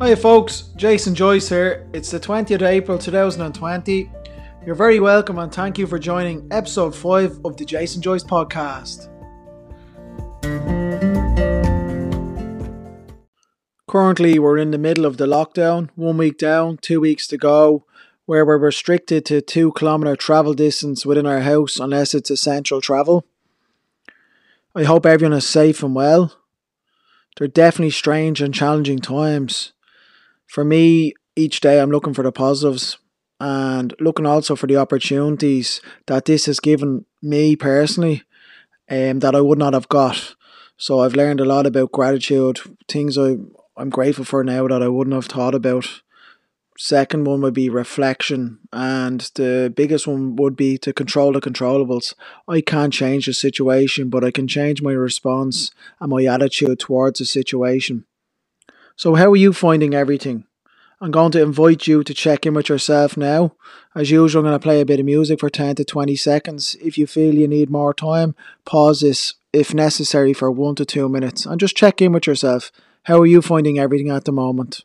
Hi folks, Jason Joyce here. It's the 20th of April 2020. You're very welcome and thank you for joining episode 5 of the Jason Joyce podcast. Currently, we're in the middle of the lockdown, one week down, two weeks to go, where we're restricted to two kilometre travel distance within our house unless it's essential travel. I hope everyone is safe and well. They're definitely strange and challenging times. For me, each day I'm looking for the positives and looking also for the opportunities that this has given me personally um, that I would not have got. So I've learned a lot about gratitude, things I, I'm grateful for now that I wouldn't have thought about. Second one would be reflection, and the biggest one would be to control the controllables. I can't change the situation, but I can change my response and my attitude towards the situation. So, how are you finding everything? I'm going to invite you to check in with yourself now. As usual, I'm going to play a bit of music for 10 to 20 seconds. If you feel you need more time, pause this if necessary for 1 to 2 minutes and just check in with yourself. How are you finding everything at the moment?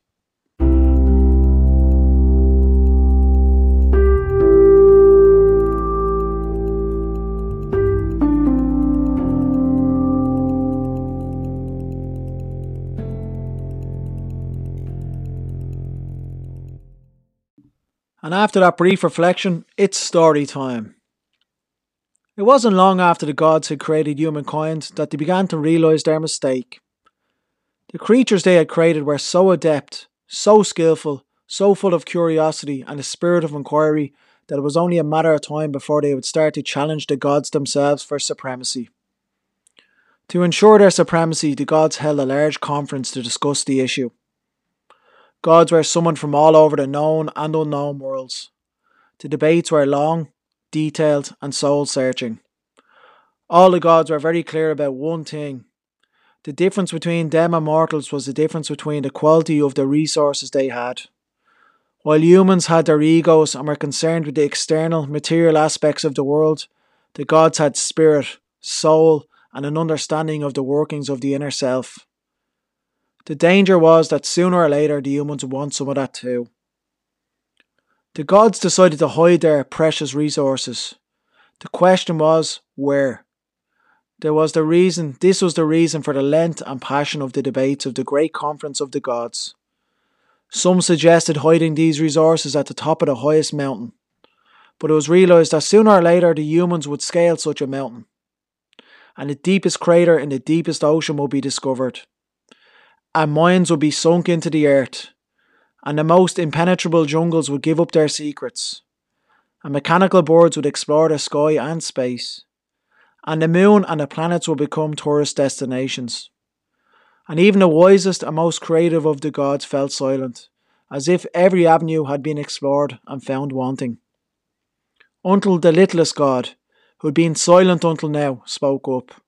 And after that brief reflection, it's story time. It wasn't long after the gods had created humankind that they began to realise their mistake. The creatures they had created were so adept, so skillful, so full of curiosity and a spirit of inquiry that it was only a matter of time before they would start to challenge the gods themselves for supremacy. To ensure their supremacy, the gods held a large conference to discuss the issue. Gods were summoned from all over the known and unknown worlds. The debates were long, detailed, and soul searching. All the gods were very clear about one thing. The difference between them and mortals was the difference between the quality of the resources they had. While humans had their egos and were concerned with the external, material aspects of the world, the gods had spirit, soul, and an understanding of the workings of the inner self. The danger was that sooner or later the humans would want some of that too. The gods decided to hide their precious resources. The question was where? There was the reason, this was the reason for the length and passion of the debates of the great conference of the gods. Some suggested hiding these resources at the top of the highest mountain, but it was realised that sooner or later the humans would scale such a mountain, and the deepest crater in the deepest ocean would be discovered and mines would be sunk into the earth, and the most impenetrable jungles would give up their secrets, and mechanical birds would explore the sky and space, and the moon and the planets would become tourist destinations. And even the wisest and most creative of the gods felt silent, as if every avenue had been explored and found wanting. Until the littlest god, who had been silent until now, spoke up.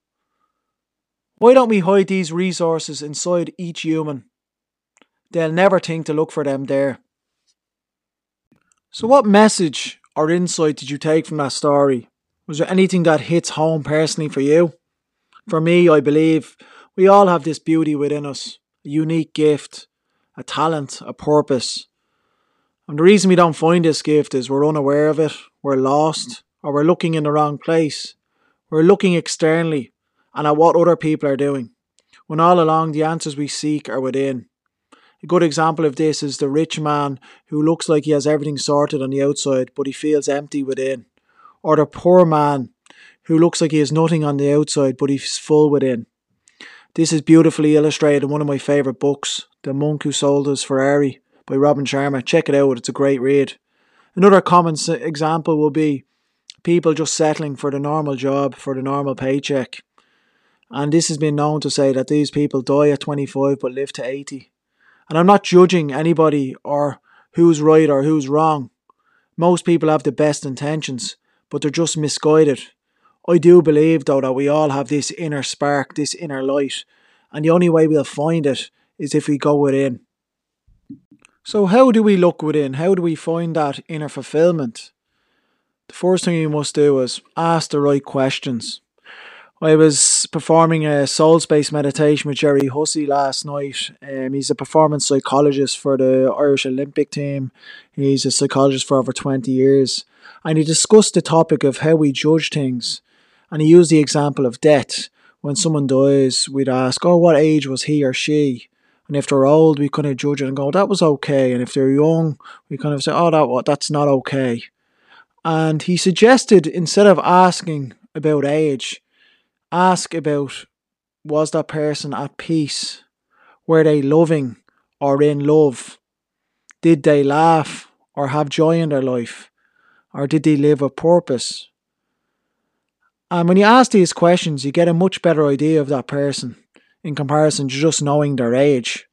Why don't we hide these resources inside each human? They'll never think to look for them there. So, what message or insight did you take from that story? Was there anything that hits home personally for you? For me, I believe we all have this beauty within us a unique gift, a talent, a purpose. And the reason we don't find this gift is we're unaware of it, we're lost, or we're looking in the wrong place. We're looking externally and at what other people are doing, when all along the answers we seek are within. A good example of this is the rich man who looks like he has everything sorted on the outside, but he feels empty within. Or the poor man who looks like he has nothing on the outside, but he's full within. This is beautifully illustrated in one of my favourite books, The Monk Who Sold His Ferrari by Robin Sharma. Check it out, it's a great read. Another common example will be people just settling for the normal job, for the normal paycheck. And this has been known to say that these people die at 25 but live to 80. And I'm not judging anybody or who's right or who's wrong. Most people have the best intentions, but they're just misguided. I do believe, though, that we all have this inner spark, this inner light, and the only way we'll find it is if we go within. So, how do we look within? How do we find that inner fulfillment? The first thing you must do is ask the right questions. I was performing a soul space meditation with Gerry Hussey last night. Um, he's a performance psychologist for the Irish Olympic team. He's a psychologist for over 20 years. And he discussed the topic of how we judge things. And he used the example of death. When someone dies, we'd ask, oh, what age was he or she? And if they're old, we kind of judge it and go, that was okay. And if they're young, we kind of say, oh, that that's not okay. And he suggested instead of asking about age, ask about was that person at peace? Were they loving or in love? Did they laugh or have joy in their life? Or did they live a purpose? And when you ask these questions, you get a much better idea of that person in comparison to just knowing their age.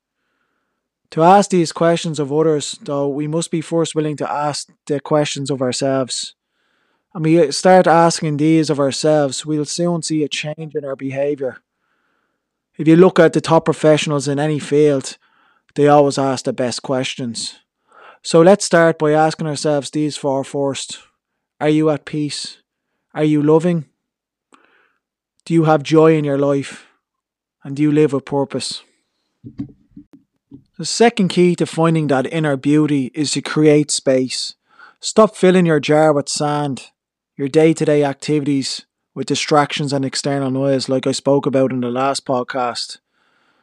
To ask these questions of others, though, we must be first willing to ask the questions of ourselves and we start asking these of ourselves, we'll soon see a change in our behaviour. If you look at the top professionals in any field, they always ask the best questions. So let's start by asking ourselves these four first. Are you at peace? Are you loving? Do you have joy in your life? And do you live with purpose? The second key to finding that inner beauty is to create space. Stop filling your jar with sand your day to day activities with distractions and external noise, like I spoke about in the last podcast.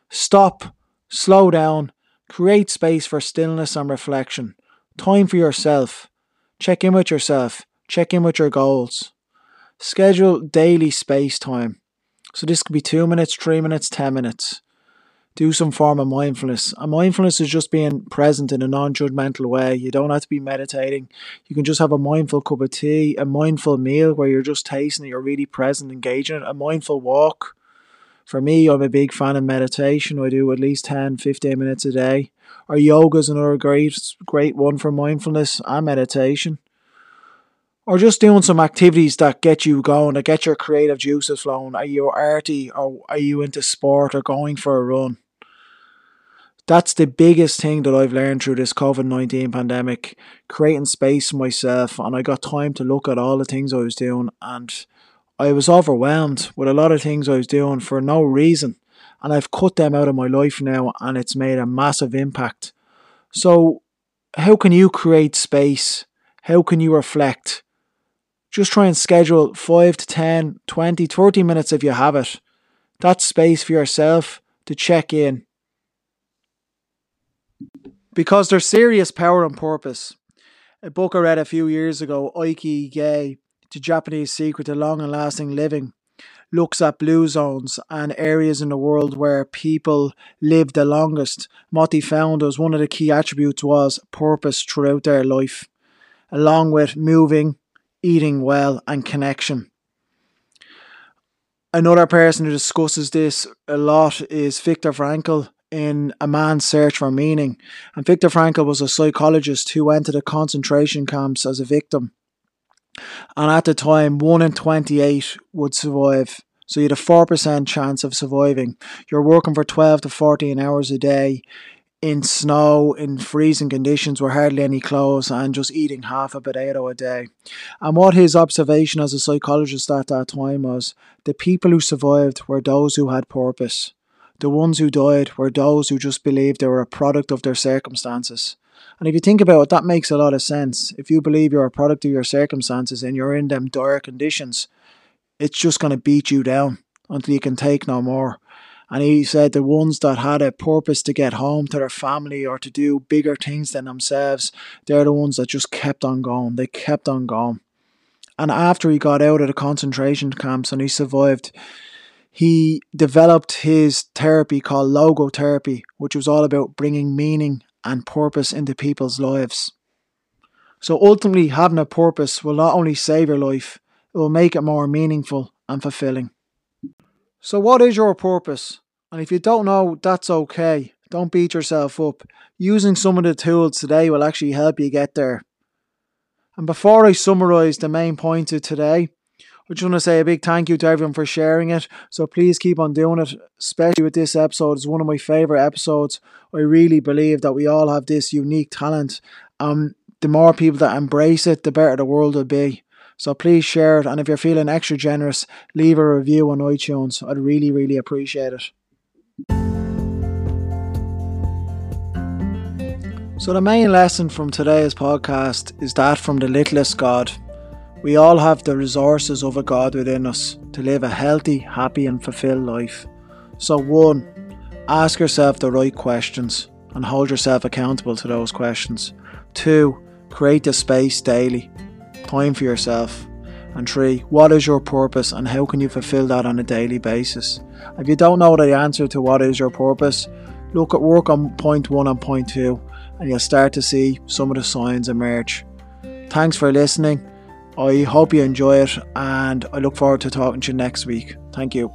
Stop, slow down, create space for stillness and reflection, time for yourself, check in with yourself, check in with your goals. Schedule daily space time. So this could be two minutes, three minutes, ten minutes do some form of mindfulness. And mindfulness is just being present in a non judgmental way. You don't have to be meditating. You can just have a mindful cup of tea, a mindful meal where you're just tasting it, you're really present, engaging it, a mindful walk. For me, I'm a big fan of meditation. I do at least 10, 15 minutes a day. Or yoga is another great, great one for mindfulness and meditation or just doing some activities that get you going, that get your creative juices flowing. Are you arty or are you into sport or going for a run? that's the biggest thing that I've learned through this COVID 19 pandemic creating space for myself. And I got time to look at all the things I was doing. And I was overwhelmed with a lot of things I was doing for no reason. And I've cut them out of my life now, and it's made a massive impact. So, how can you create space? How can you reflect? Just try and schedule 5 to 10, 20, 30 minutes if you have it. That's space for yourself to check in because there's serious power and purpose. A book I read a few years ago, Ikigai, The Japanese Secret to Long and Lasting Living, looks at blue zones and areas in the world where people live the longest. What he found was one of the key attributes was purpose throughout their life, along with moving, eating well, and connection. Another person who discusses this a lot is Viktor Frankl, in A Man's Search for Meaning. And Viktor Frankl was a psychologist who went to the concentration camps as a victim. And at the time, 1 in 28 would survive. So you had a 4% chance of surviving. You're working for 12 to 14 hours a day in snow, in freezing conditions with hardly any clothes, and just eating half a potato a day. And what his observation as a psychologist at that time was the people who survived were those who had purpose. The ones who died were those who just believed they were a product of their circumstances. And if you think about it, that makes a lot of sense. If you believe you're a product of your circumstances and you're in them dire conditions, it's just going to beat you down until you can take no more. And he said the ones that had a purpose to get home to their family or to do bigger things than themselves, they're the ones that just kept on going. They kept on going. And after he got out of the concentration camps and he survived, he developed his therapy called logotherapy, which was all about bringing meaning and purpose into people's lives. So ultimately, having a purpose will not only save your life, it will make it more meaningful and fulfilling. So, what is your purpose? And if you don't know, that's okay. Don't beat yourself up. Using some of the tools today will actually help you get there. And before I summarise the main points of today, I just want to say a big thank you to everyone for sharing it. So please keep on doing it, especially with this episode. It's one of my favourite episodes. I really believe that we all have this unique talent. Um, the more people that embrace it, the better the world will be. So please share it. And if you're feeling extra generous, leave a review on iTunes. I'd really, really appreciate it. So, the main lesson from today's podcast is that from the littlest God. We all have the resources of a God within us to live a healthy, happy, and fulfilled life. So, one, ask yourself the right questions and hold yourself accountable to those questions. Two, create the space daily, time for yourself. And three, what is your purpose and how can you fulfill that on a daily basis? If you don't know the answer to what is your purpose, look at work on point one and point two, and you'll start to see some of the signs emerge. Thanks for listening. I hope you enjoy it, and I look forward to talking to you next week. Thank you.